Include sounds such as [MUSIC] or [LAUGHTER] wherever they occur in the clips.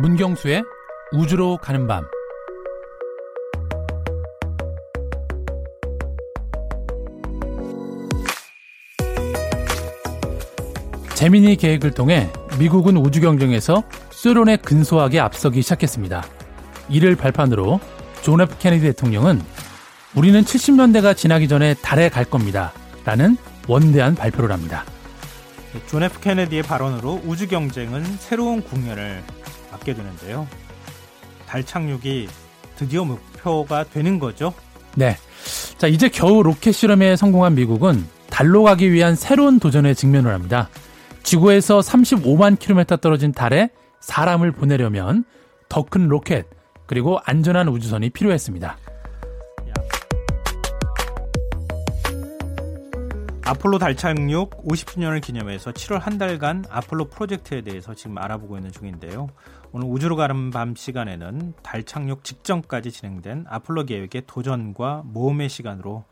문경수의 우주로 가는 밤 제미니 계획을 통해 미국은 우주 경쟁에서 소련에 근소하게 앞서기 시작했습니다. 이를 발판으로 존 F 케네디 대통령은 우리는 70년대가 지나기 전에 달에 갈 겁니다. 라는 원대한 발표를 합니다. 존 F 케네디의 발언으로 우주 경쟁은 새로운 국면을 맞게 되는데요. 달 착륙이 드디어 목표가 되는 거죠. 네. 자, 이제 겨우 로켓 실험에 성공한 미국은 달로 가기 위한 새로운 도전에 직면을 합니다. 지구에서 35만 킬로미터 떨어진 달에 사람을 보내려면 더 큰 로켓 그리고 안전한 우주선이 필요했습니다. 아폴로 달 착륙 50주년을 기념해서 7월 한 달간 아폴로 프로젝트에 대해서 지금 알아보고 있는 중인데요. 오늘 우주로 가는 밤 시간에는 달 착륙 직전까지 진행된 아폴로 계획의 도전과 모험의 시간으로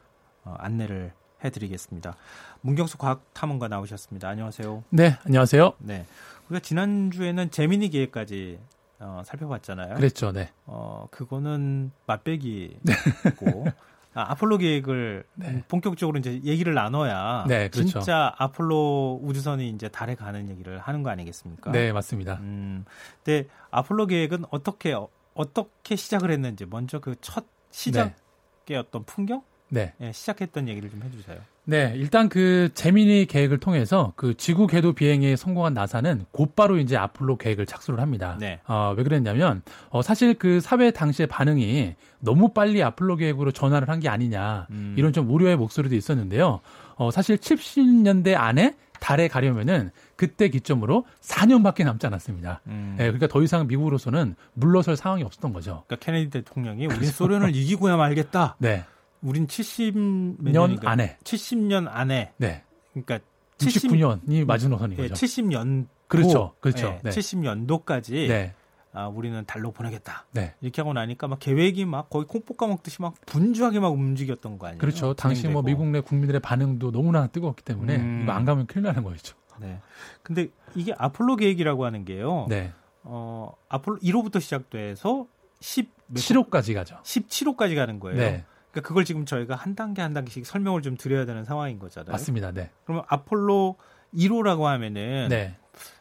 어, 안내를 해드리겠습니다. 문경수 과학탐험가 나오셨습니다. 안녕하세요. 네, 안녕하세요. 네, 우리가 지난 주에는 재미니 계획까지 어, 살펴봤잖아요. 그랬죠, 네. 어, 그거는 맛배기고 [LAUGHS] 아, 아폴로 계획을 네. 본격적으로 이제 얘기를 나눠야 네, 그렇죠. 진짜 아폴로 우주선이 이제 달에 가는 얘기를 하는 거 아니겠습니까? 네, 맞습니다. 음, 근데 아폴로 계획은 어떻게 어 떻게 시작을 했는지 먼저 그 첫 시작의 네. 어떤 풍경 네. 네. 시작했던 얘기를 좀 해주세요. 네, 일단 그 재민이 계획을 통해서 그 지구 궤도 비행에 성공한 나사는 곧바로 이제 아폴로 계획을 착수를 합니다. 네. 어, 왜 그랬냐면 어, 사실 그 사회 당시의 반응이 너무 빨리 아폴로 계획으로 전환을 한 게 아니냐 음. 이런 좀 우려의 목소리도 있었는데요. 어, 사실 70년대 안에 달에 가려면은 그때 기점으로 4년밖에 남지 않았습니다. 음. 네, 그러니까 더 이상 미국으로서는 물러설 상황이 없었던 거죠. 그러니까 케네디 대통령이 우리 소련을 이기고야 말겠다. [LAUGHS] 네. 우린 70년 안에 70년 안에 네. 그러니까 70, 69년이 마지노선인 거죠. 네, 70년 그렇죠. 그렇죠. 네, 70년도까지 네. 아, 우리는 달로 보내겠다. 네. 이렇게 하고 나니까 막 계획이 막 거의 콩 볶아 먹듯이 막 분주하게 막 움직였던 거 아니에요? 그렇죠. 당시 뭐 미국 내 국민들의 반응도 너무나 뜨거웠기 때문에 음. 이거 안 가면 큰일 나는 거였죠. 네. 근데 이게 아폴로 계획이라고 하는 게요. 네. 어, 아폴로 1호부터 시작돼서 10 7호까지 가죠. 17호까지 가는 거예요. 네. 그러니까 그걸 지금 저희가 한 단계 한 단계씩 설명을 좀 드려야 되는 상황인 거잖아요. 맞습니다. 네. 그러면 아폴로 1호라고 하면은 네.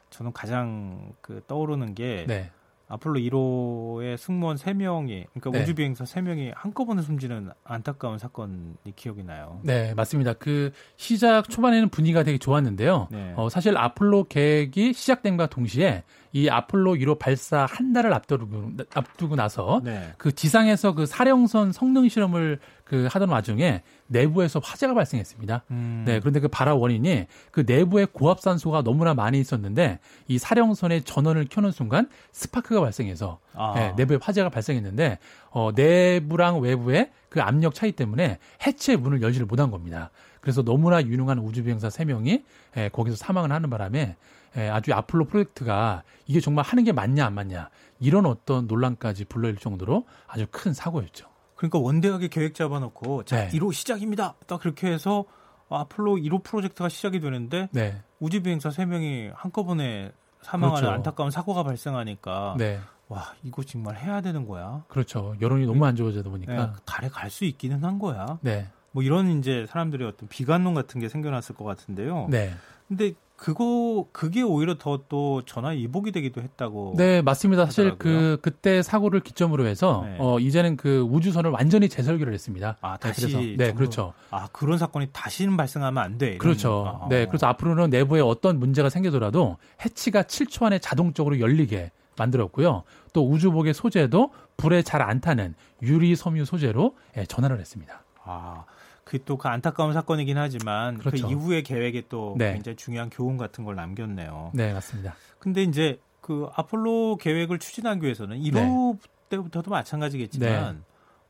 저는 가장 그 떠오르는 게 네. 아폴로 1호의 승무원 3명이 그러니까 네. 우주 비행사 3명이 한꺼번에 숨지는 안타까운 사건이 기억이 나요. 네, 맞습니다. 그 시작 초반에는 분위기가 되게 좋았는데요. 네. 어, 사실 아폴로 계획이 시작됨과 동시에 이 아폴로 1호 발사 한 달을 앞두고, 앞두고 나서 네. 그 지상에서 그 사령선 성능 실험을 그 하던 와중에 내부에서 화재가 발생했습니다. 음. 네, 그런데 그 발화 원인이 그 내부에 고압산소가 너무나 많이 있었는데 이 사령선의 전원을 켜는 순간 스파크가 발생해서 아. 네, 내부에 화재가 발생했는데 어, 내부랑 외부의 그 압력 차이 때문에 해체 문을 열지를 못한 겁니다. 그래서 너무나 유능한 우주비행사 3명이 예, 거기서 사망을 하는 바람에 예, 아주 아폴로 프로젝트가 이게 정말 하는 게 맞냐 안 맞냐 이런 어떤 논란까지 불러일 정도로 아주 큰 사고였죠. 그러니까 원대하게 계획 잡아놓고 자 네. 1호 시작입니다. 딱 그렇게 해서 아폴로 1호 프로젝트가 시작이 되는데 네. 우주 비행사 3명이 한꺼번에 사망하는 그렇죠. 안타까운 사고가 발생하니까 네. 와 이거 정말 해야 되는 거야. 그렇죠. 여론이 너무 안 좋아지다 보니까 네, 달에 갈 수 있기는 한 거야. 네. 뭐 이런 이제 사람들의 어떤 비관론 같은 게 생겨났을 것 같은데요. 네. 근데 그거 그게 오히려 더 또 전화 이복이 되기도 했다고. 네, 맞습니다. 사실 하더라고요. 그 그때 사고를 기점으로 해서 네. 어 이제는 그 우주선을 완전히 재설계를 했습니다. 아, 네, 다시 네, 네, 그렇죠. 아, 그런 사건이 다시는 발생하면 안 돼. 그렇죠. 아, 네, 그래서 앞으로는 내부에 어떤 문제가 생기더라도 해치가 7초 안에 자동적으로 열리게 만들었고요. 또 우주복의 소재도 불에 잘 안 타는 유리 섬유 소재로 예, 전환을 했습니다. 아, 그또그 안타까운 사건이긴 하지만 그 그렇죠. 그 이후의 계획에 또 네. 굉장히 중요한 교훈 같은 걸 남겼네요. 네, 맞습니다. 근데 이제 그 아폴로 계획을 추진하기 위해서는 1호 네. 때부터도 마찬가지겠지만 네.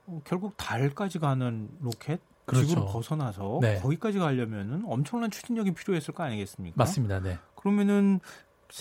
어, 결국 달까지 가는 로켓 그렇죠. 지구를 벗어나서 네. 거기까지 가려면은 엄청난 추진력이 필요했을 거 아니겠습니까? 맞습니다. 네. 그러면은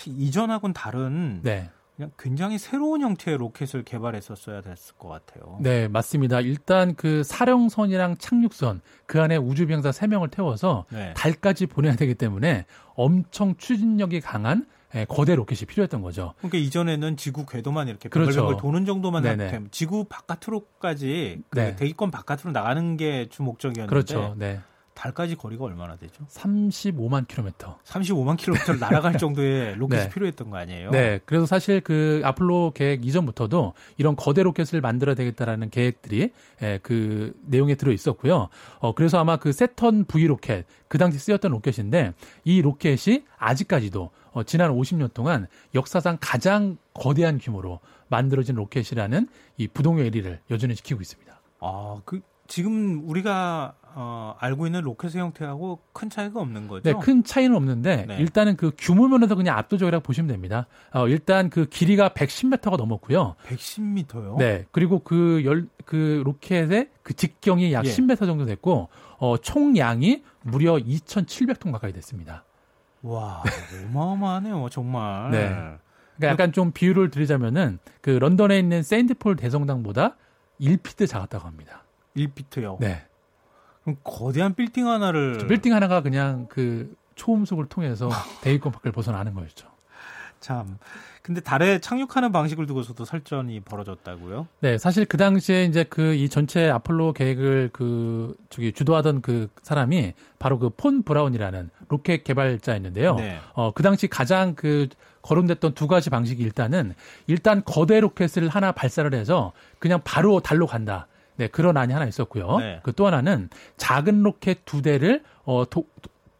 이전하고는 다른 네. 그냥 굉장히 새로운 형태의 로켓을 개발했었어야 됐을 것 같아요. 네, 맞습니다. 일단 그 사령선이랑 착륙선 그 안에 우주비행사 3명을 태워서 네. 달까지 보내야 되기 때문에 엄청 추진력이 강한 예, 거대 로켓이 필요했던 거죠. 그러니까 이전에는 지구 궤도만 이렇게 그렇죠. 도는 정도만 되면 지구 바깥으로까지 그 네. 대기권 바깥으로 나가는 게 주 목적이었는데 그렇죠. 네. 달까지 거리가 얼마나 되죠? 35만 킬로미터. 35만 킬로미터를 날아갈 정도의 [LAUGHS] 로켓이 네. 필요했던 거 아니에요? 네. 그래서 사실 그 아폴로 계획 이전부터도 이런 거대 로켓을 만들어야 되겠다라는 계획들이 예, 그 내용에 들어 있었고요. 어, 그래서 아마 그 Saturn V 로켓 그 당시 쓰였던 로켓인데 이 로켓이 아직까지도 어, 지난 50년 동안 역사상 가장 거대한 규모로 만들어진 로켓이라는 이 부동의 1위를 여전히 지키고 있습니다. 아, 그 지금 우리가 어, 알고 있는 로켓의 형태하고 큰 차이가 없는 거죠? 네, 큰 차이는 없는데 네. 일단은 그 규모 면에서 그냥 압도적이라고 보시면 됩니다. 어, 일단 그 길이가 110m가 넘었고요. 110m요? 네, 그리고 그 열, 그 로켓의 그 직경이 약 예. 10m 정도 됐고, 어, 총량이 무려 2,700톤 가까이 됐습니다. 와, 어마어마하네요, 정말. 네. 그러니까 약간 좀 비유를 드리자면은 그 런던에 있는 세인트폴 대성당보다 1피트 작았다고 합니다. 1피트요? 네. 그럼 거대한 빌딩 하나를 빌딩 하나가 그냥 그 초음속을 통해서 [LAUGHS] 대기권 밖을 벗어나는 거였죠. 참. 근데 달에 착륙하는 방식을 두고서도 설전이 벌어졌다고요? 네, 사실 그 당시에 이제 그 이 전체 아폴로 계획을 그 저기 주도하던 그 사람이 바로 그 폰 브라운이라는 로켓 개발자였는데요. 네. 어, 그 당시 가장 그 거론됐던 두 가지 방식이 일단은 일단 거대 로켓을 하나 발사를 해서 그냥 바로 달로 간다. 네, 그런 안이 하나 있었고요. 네. 그또 하나는 작은 로켓 두 대를 어 도,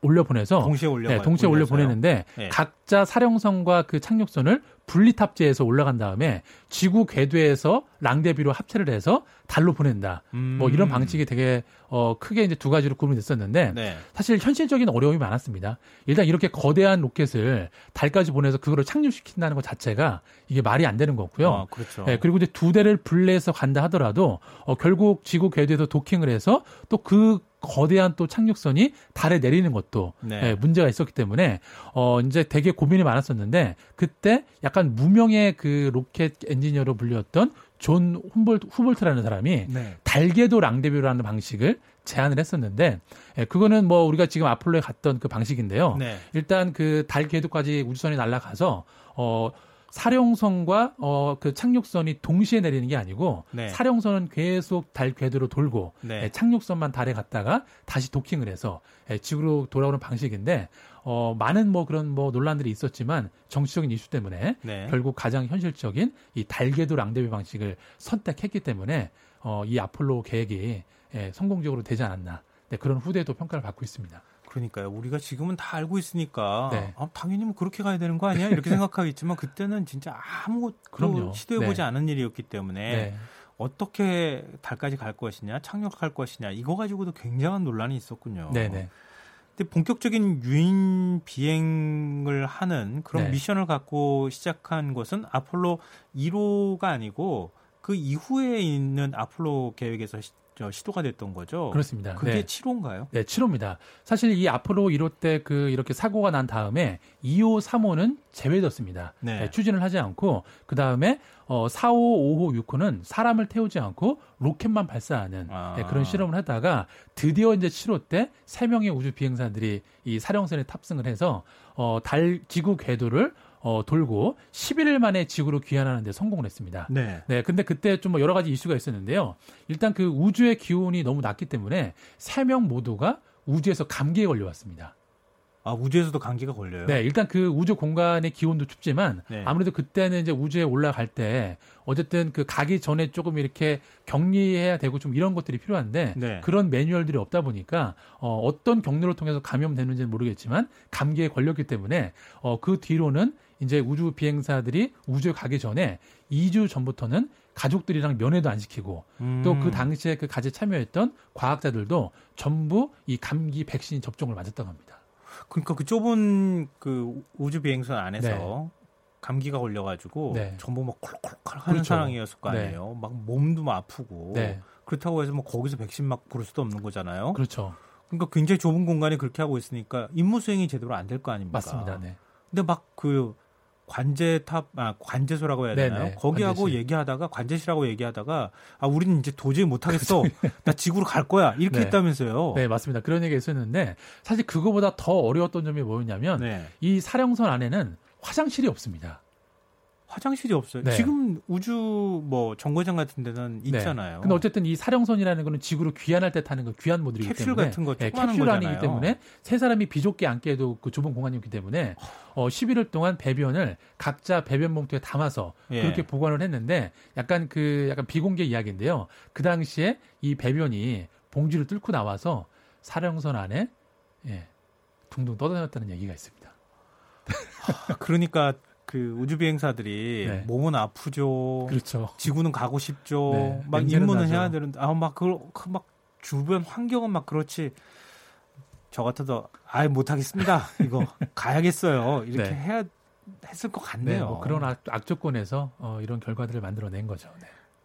올려 보내서 동시에 올려 네, 동시에 올려 보내는데 네. 각자 사령선과 그 착륙선을 분리 탑재해서 올라간 다음에 지구 궤도에서 랑데비로 합체를 해서 달로 보낸다. 음. 뭐 이런 방식이 되게 어 크게 이제 두 가지로 구분이 됐었는데 네. 사실 현실적인 어려움이 많았습니다. 일단 이렇게 거대한 로켓을 달까지 보내서 그거를 착륙시킨다는 것 자체가 이게 말이 안 되는 거고요. 아, 그렇죠. 네, 그리고 이제 두 대를 분리해서 간다 하더라도 어 결국 지구 궤도에서 도킹을 해서 또그 거대한 또 착륙선이 달에 내리는 것도 네. 예, 문제가 있었기 때문에 어 이제 되게 고민이 많았었는데 그때 약간 무명의 그 로켓 엔지니어로 불렸던 존 훔볼트, 후볼트라는 사람이 네. 달궤도 랑데뷰라는 방식을 제안을 했었는데 예, 그거는 뭐 우리가 지금 아폴로에 갔던 그 방식인데요. 네. 일단 그 달 궤도까지 우주선이 날아가서 어 사령선과 어, 그 착륙선이 동시에 내리는 게 아니고 네. 사령선은 계속 달 궤도로 돌고 네. 예, 착륙선만 달에 갔다가 다시 도킹을 해서 예, 지구로 돌아오는 방식인데 어, 많은 뭐 그런 뭐 논란들이 있었지만 정치적인 이슈 때문에 네. 결국 가장 현실적인 이 달궤도 랑데뷰 방식을 선택했기 때문에 어, 이 아폴로 계획이 예, 성공적으로 되지 않았나 네, 그런 후대도 평가를 받고 있습니다. 그러니까요. 우리가 지금은 다 알고 있으니까 네. 아, 당연히 뭐 그렇게 가야 되는 거 아니야? 이렇게 [LAUGHS] 생각하겠지만 그때는 진짜 아무것도 시도해 보지 네. 않은 일이었기 때문에 네. 어떻게 달까지 갈 것이냐, 착륙할 것이냐 이거 가지고도 굉장한 논란이 있었군요. 네네. 네. 근데 본격적인 유인 비행을 하는 그런 네. 미션을 갖고 시작한 것은 아폴로 1호가 아니고 그 이후에 있는 아폴로 계획에서 저 시도가 됐던 거죠. 그렇습니다. 그게 네. 7호인가요? 네, 7호입니다. 사실 이 아폴로 1호 때 그 이렇게 사고가 난 다음에 2호, 3호는 제외됐습니다. 네. 네, 추진을 하지 않고 그 다음에 어 4호, 5호, 6호는 사람을 태우지 않고 로켓만 발사하는 아. 네, 그런 실험을 하다가 드디어 이제 7호 때 3명의 우주 비행사들이 이 사령선에 탑승을 해서 어 달 지구 궤도를 어, 돌고 11일 만에 지구로 귀환하는데 성공을 했습니다. 네. 네. 근데 그때 좀뭐 여러 가지 이슈가 있었는데요. 일단 그 우주의 기온이 너무 낮기 때문에 3명 모두가 우주에서 감기에 걸려왔습니다. 아, 우주에서도 감기가 걸려요? 네, 일단 그 우주 공간의 기온도 춥지만 네. 아무래도 그때는 이제 우주에 올라갈 때 어쨌든 그 가기 전에 조금 이렇게 격리해야 되고 좀 이런 것들이 필요한데 네. 그런 매뉴얼들이 없다 보니까 어, 어떤 경로를 통해서 감염되는지는 모르겠지만 감기에 걸렸기 때문에 어, 그 뒤로는 이제 우주 비행사들이 우주에 가기 전에 2주 전부터는 가족들이랑 면회도 안 시키고 음. 또그 당시에 그 가제 참여했던 과학자들도 전부 이 감기 백신 접종을 맞았다고 합니다. 그러니까 그 좁은 그 우주 비행선 안에서 네. 감기가 걸려가지고 네. 전부 막 콜록콜록 하는 그렇죠. 상황이었을 거 네. 아니에요. 네. 막 몸도 막 아프고 네. 그렇다고 해서 뭐 거기서 백신 막 고를 수도 없는 거잖아요. 그렇죠. 그러니까 굉장히 좁은 공간에 그렇게 하고 있으니까 임무 수행이 제대로 안 될 거 아닙니까? 맞습니다. 네. 근데 막 그 관제탑 아 관제소라고 해야 되나요? 네네, 거기하고 관제실. 얘기하다가 관제실하고 얘기하다가 아 우리는 이제 도저히 못 하겠어. [LAUGHS] 나 지구로 갈 거야. 이렇게 네. 했다면서요. 네, 맞습니다. 그런 얘기가 있었는데 사실 그거보다 더 어려웠던 점이 뭐였냐면 네. 이 사령선 안에는 화장실이 없습니다. 화장실이 없어요. 네. 지금 우주 뭐 정거장 같은 데는 네. 있잖아요. 네. 근데 어쨌든 이 사령선이라는 거는 지구로 귀환할 때 타는 거 귀한 모델이기 캡슐 때문에 같은 거 네, 캡슐 아니기 때문에 세 사람이 비좁게 앉게도 그 좁은 공간이었기 때문에 어 11일 동안 배변을 각자 배변 봉투에 담아서 예. 그렇게 보관을 했는데 약간 그 약간 비공개 이야기인데요. 그 당시에 이 배변이 봉지를 뚫고 나와서 사령선 안에 예, 둥둥 떠다녔다는 얘기가 있습니다. 그러니까 그 우주 비행사들이 네. 몸은 아프죠. 그렇죠. 지구는 가고 싶죠. 네. 막 임무는 해야 되는데 아막 그막 주변 환경은 막 그렇지. 저 같아도 아예 못 하겠습니다. 이거 [LAUGHS] 가야겠어요. 이렇게 네. 해야 했을 것 같네요. 네, 뭐 그런 악, 악조건에서 어, 이런 결과들을 만들어낸 거죠.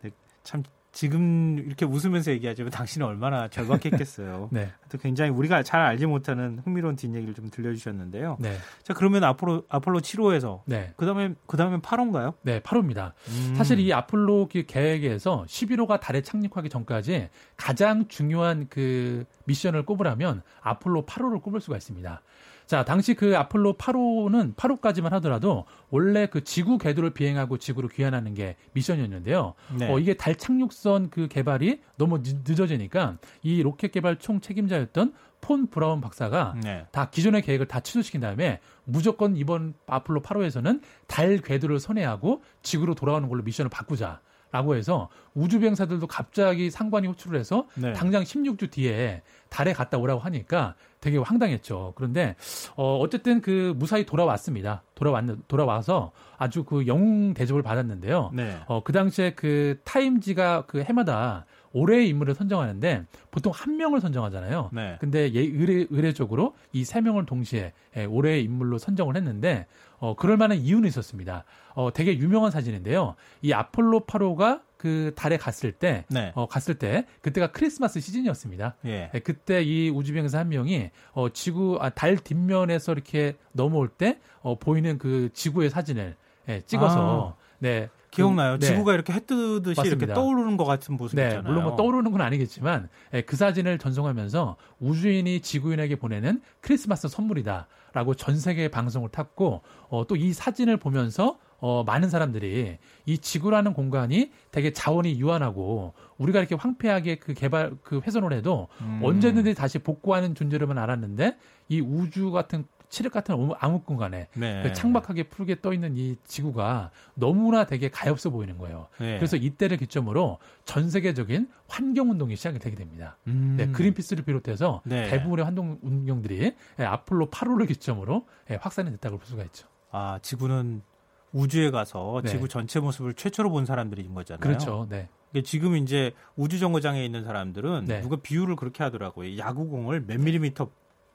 네. 네참 지금 이렇게 웃으면서 얘기하지만 당신은 얼마나 절박했겠어요. [LAUGHS] 네. 또 굉장히 우리가 잘 알지 못하는 흥미로운 뒷얘기를 좀 들려주셨는데요. 네. 자 그러면 앞으로 아폴로 7호에서 네. 그다음에 그다음에 8호인가요? 네, 8호입니다. 음. 사실 이 아폴로 계획에서 11호가 달에 착륙하기 전까지 가장 중요한 그 미션을 꼽으라면 아폴로 8호를 꼽을 수가 있습니다. 자, 당시 그 아폴로 8호는 8호까지만 하더라도 원래 그 지구 궤도를 비행하고 지구로 귀환하는 게 미션이었는데요. 네. 어, 이게 달 착륙선 그 개발이 너무 늦어지니까 이 로켓 개발 총 책임자였던 폰 브라운 박사가 네. 다 기존의 계획을 다 취소시킨 다음에 무조건 이번 아폴로 8호에서는 달 궤도를 선회하고 지구로 돌아오는 걸로 미션을 바꾸자. 라고 해서 우주 비행사들도 갑자기 상관이 호출을 해서 네. 당장 16주 뒤에 달에 갔다 오라고 하니까 되게 황당했죠. 그런데 어 어쨌든 그 무사히 돌아왔습니다. 돌아왔 돌아와서 아주 그 영웅 대접을 받았는데요. 네. 어그 당시에 그 타임지가 그 해마다 올해의 인물을 선정하는데 보통 한 명을 선정하잖아요. 네. 근데 예, 의례, 의례적으로 이 세 명을 동시에 예, 올해의 인물로 선정을 했는데 어, 그럴 만한 이유는 있었습니다. 어, 되게 유명한 사진인데요. 이 아폴로 8호가 그 달에 갔을 때, 네. 어, 갔을 때, 그때가 크리스마스 시즌이었습니다. 예. 예, 그때 이 우주비행사 한 명이, 어, 지구, 아, 달 뒷면에서 이렇게 넘어올 때, 어, 보이는 그 지구의 사진을, 예, 찍어서, 아. 네. 기억나요? 그, 네. 지구가 이렇게 해 뜨듯이 맞습니다. 이렇게 떠오르는 것 같은 모습이잖아요. 네, 물론 뭐 떠오르는 건 아니겠지만 예, 그 사진을 전송하면서 우주인이 지구인에게 보내는 크리스마스 선물이다라고 전 세계 방송을 탔고 어, 또 이 사진을 보면서 어, 많은 사람들이 이 지구라는 공간이 되게 자원이 유한하고 우리가 이렇게 황폐하게 그 개발 그 훼손을 해도 음. 언제든지 다시 복구하는 존재로만 알았는데 이 우주 같은 칠흑 같은 암흑 공간에 네. 그 창박하게 푸르게 떠 있는 이 지구가 너무나 되게 가엾어 보이는 거예요. 네. 그래서 이때를 기점으로 전 세계적인 환경 운동이 시작이 되게 됩니다. 음. 네, 그린피스를 비롯해서 네. 대부분의 환경 운동들이 예, 아폴로 8호를 기점으로 예, 확산이 됐다고 볼 수가 있죠. 아, 지구는 우주에 가서 네. 지구 전체 모습을 최초로 본 사람들인 거잖아요. 그렇죠. 네. 지금 이제 우주 정거장에 있는 사람들은 네. 누가 비유를 그렇게 하더라고요. 야구공을 몇 밀리미터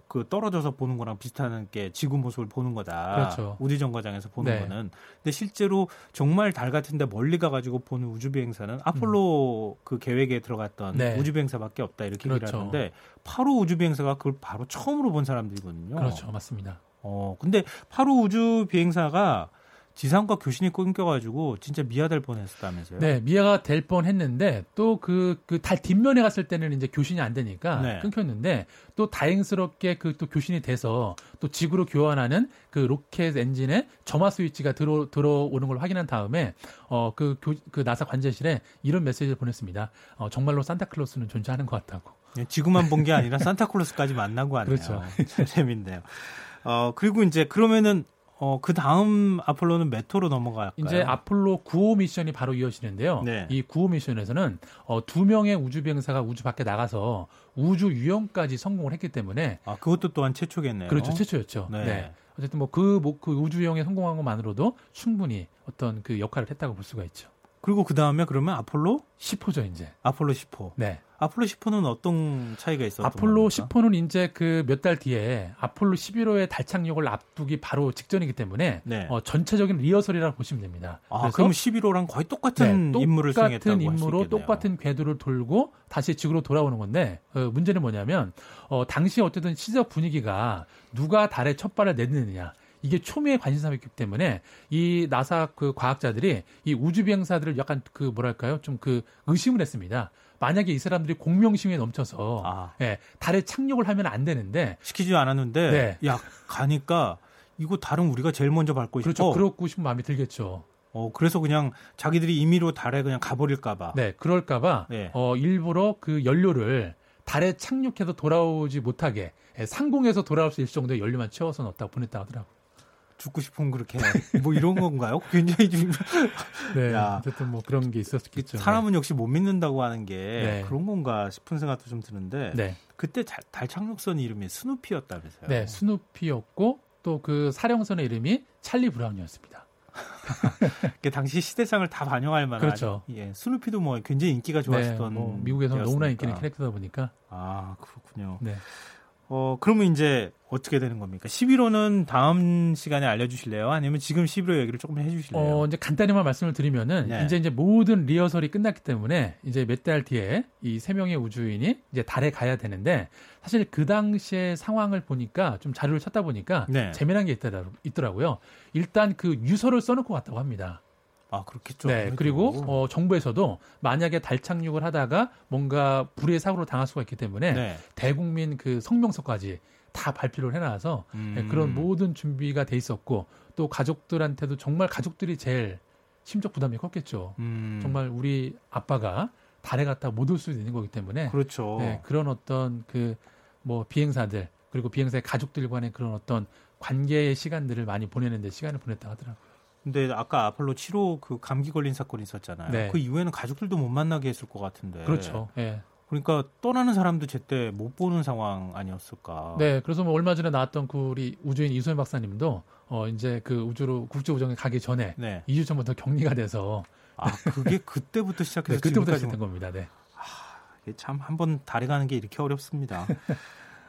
그 떨어져서 보는 거랑 비슷한 게 지구 모습을 보는 거다. 그렇죠. 우주 정거장에서 보는 네. 거는. 근데 실제로 정말 달 같은데 멀리 가가지고 보는 우주 비행사는 아폴로 음. 그 계획에 들어갔던 네. 우주 비행사밖에 없다 이렇게 그렇죠. 얘기를 하는데 바로 우주 비행사가 그걸 바로 처음으로 본 사람들이거든요. 그렇죠, 맞습니다. 어 근데 바로 우주 비행사가 지상과 교신이 끊겨가지고 진짜 미아될 뻔했었다면서요? 네, 미아가 될 뻔했는데 또 그 그 달 뒷면에 갔을 때는 이제 교신이 안 되니까 네. 끊겼는데 또 다행스럽게 그 또 교신이 돼서 또 지구로 교환하는 그 로켓 엔진에 점화 스위치가 들어 들어오는 걸 확인한 다음에 어그 그 나사 관제실에 이런 메시지를 보냈습니다. 어, 정말로 산타클로스는 존재하는 것 같다고. 네, 지구만 본 게 [LAUGHS] 아니라 산타클로스까지 만나고 하네요. 그렇죠. 재밌네요. 어 그리고 이제 그러면은 어, 그 다음 아폴로는 메토로 넘어갈까요? 이제 아폴로 9호 미션이 바로 이어지는데요. 네. 이 9호 미션에서는 어, 두 명의 우주 비행사가 우주 밖에 나가서 우주 유영까지 성공을 했기 때문에 아, 그것도 또한 최초겠네요. 그렇죠. 최초였죠. 네. 네. 어쨌든 뭐그 뭐, 그 우주 유영에 성공한 것만으로도 충분히 어떤 그 역할을 했다고 볼 수가 있죠. 그리고 그 다음에 그러면 아폴로 10호죠, 이제. 아폴로 10호. 네. 아폴로 10호는 어떤 차이가 있었던 아폴로 겁니까? 10호는 이제 그 몇 달 뒤에 아폴로 11호의 달 착륙을 앞두기 바로 직전이기 때문에 네. 어, 전체적인 리허설이라고 보시면 됩니다. 아, 그럼 11호랑 거의 똑같은 네, 인물을 똑같은 인물로 똑같은 궤도를 돌고 다시 지구로 돌아오는 건데 어, 문제는 뭐냐면 어, 당시 어쨌든 시적 분위기가 누가 달에 첫 발을 내딛느냐 이게 초미의 관심사였기 때문에 이 나사 그 과학자들이 이 우주 비행사들을 약간 그 뭐랄까요 좀 그 의심을 했습니다. 만약에 이 사람들이 공명심에 넘쳐서 아. 예, 달에 착륙을 하면 안 되는데 시키지 않았는데 네. 야 가니까 이거 다른 우리가 제일 먼저 밟고 그렇죠. 싶어. 그렇고 싶은 마음이 들겠죠. 어, 그래서 그냥 자기들이 임의로 달에 그냥 가버릴까봐. 네, 그럴까봐 네. 어, 일부러 그 연료를 달에 착륙해서 돌아오지 못하게 예, 상공에서 돌아올 수 있을 정도의 연료만 채워서 넣었다고 보냈다 하더라고요. 죽고 싶으면 그렇게 뭐 이런 건가요? [LAUGHS] 굉장히 좀 네, 야, 어쨌든 뭐 그런 게 있었겠죠. 사람은 네. 역시 못 믿는다고 하는 게 네. 그런 건가 싶은 생각도 좀 드는데 네. 그때 달, 달 착륙선 이름이 스누피였다면서요? 네, 스누피였고 또 그 사령선의 이름이 찰리 브라운이었습니다. 그 당시 시대상을 다 반영할 만한 그렇죠. 예, 스누피도 뭐 굉장히 인기가 좋았었던 네, 뭐 미국에서 너무나 인기 있는 캐릭터다 보니까 아 그렇군요. 네. 어, 그러면 이제 어떻게 되는 겁니까? 11호는 다음 시간에 알려주실래요? 아니면 지금 11호 얘기를 조금 해주실래요? 어, 이제 간단히만 말씀을 드리면은 네. 이제 이제 모든 리허설이 끝났기 때문에 이제 몇 달 뒤에 이 세 명의 우주인이 이제 달에 가야 되는데 사실 그 당시의 상황을 보니까 좀 자료를 찾다 보니까 네. 재미난 게 있더라, 있더라고요. 일단 그 유서를 써놓고 갔다고 합니다. 아, 그렇겠죠. 네. 그리고 어, 정부에서도 만약에 달 착륙을 하다가 뭔가 불의 사고로 당할 수가 있기 때문에 네. 대국민 그 성명서까지 다 발표를 해놔서 네, 음. 네, 그런 모든 준비가 돼 있었고 또 가족들한테도 정말 가족들이 제일 심적 부담이 컸겠죠. 음. 정말 우리 아빠가 달에 갔다 못 올 수도 있는 거기 때문에 그렇죠. 네, 그런 어떤 그 뭐 비행사들 그리고 비행사의 가족들 간의 그런 어떤 관계의 시간들을 많이 보내는데 시간을 보냈다 하더라고요. 근데 아까 아폴로 7호 그 감기 걸린 사건이 있었잖아요. 네. 그 이후에는 가족들도 못 만나게 했을 것 같은데. 그렇죠. 예. 그러니까 떠나는 사람도 제때 못 보는 상황 아니었을까. 네, 그래서 뭐 얼마 전에 나왔던 그 우리 우주인 이소연 박사님도 어 이제 그 우주로 국제 우정에 가기 전에 네. 2주 전부터 격리가 돼서 아 그게 그때부터 시작해서 [LAUGHS] 네, 그때부터 시작된 겁니다. 네. 아, 참 한번 달에 가는 게 이렇게 어렵습니다.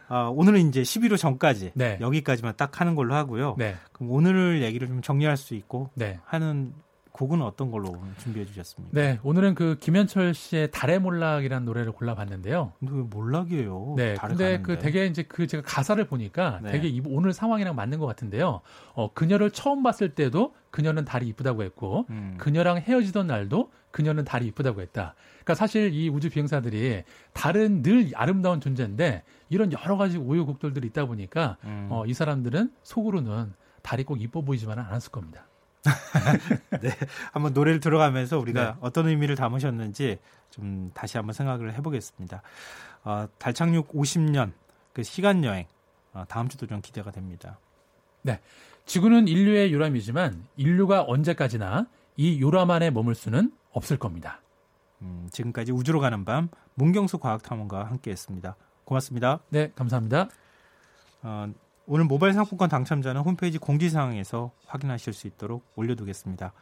아, 오늘은 이제 11호 전까지 네. 여기까지만 딱 하는 걸로 하고요. 네. 그럼 오늘 얘기를 좀 정리할 수 있고 네. 하는 곡은 어떤 걸로 준비해 주셨습니까? 네, 오늘은 그 김현철 씨의 달의 몰락이라는 노래를 골라봤는데요. 근데 왜 몰락이에요? 네, 근데 그 되게 이제 그 제가 가사를 보니까 네. 되게 오늘 상황이랑 맞는 것 같은데요. 어, 그녀를 처음 봤을 때도 그녀는 달이 이쁘다고 했고, 음. 그녀랑 헤어지던 날도 그녀는 달이 이쁘다고 했다. 그러니까 사실 이 우주 비행사들이 달은 늘 아름다운 존재인데 이런 여러 가지 오요곡절들이 있다 보니까 음. 어, 이 사람들은 속으로는 달이 꼭 이뻐 보이지만은 않았을 겁니다. [LAUGHS] 네, 한번 노래를 들어가면서 우리가 네. 어떤 의미를 담으셨는지 좀 다시 한번 생각을 해보겠습니다. 어, 달 착륙 50년 그 시간 여행 어, 다음 주도 좀 기대가 됩니다. 네, 지구는 인류의 요람이지만 인류가 언제까지나 이 요람 안에 머물 수는 없을 겁니다. 음, 지금까지 우주로 가는 밤 문경수 과학탐험가와 함께했습니다. 고맙습니다. 네, 감사합니다. 어, 오늘 모바일 상품권 당첨자는 홈페이지 공지사항에서 확인하실 수 있도록 올려두겠습니다.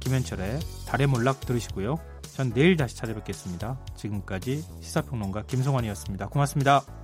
김현철의 달의 몰락 들으시고요. 전 내일 다시 찾아뵙겠습니다. 지금까지 시사평론가 김성환이었습니다. 고맙습니다.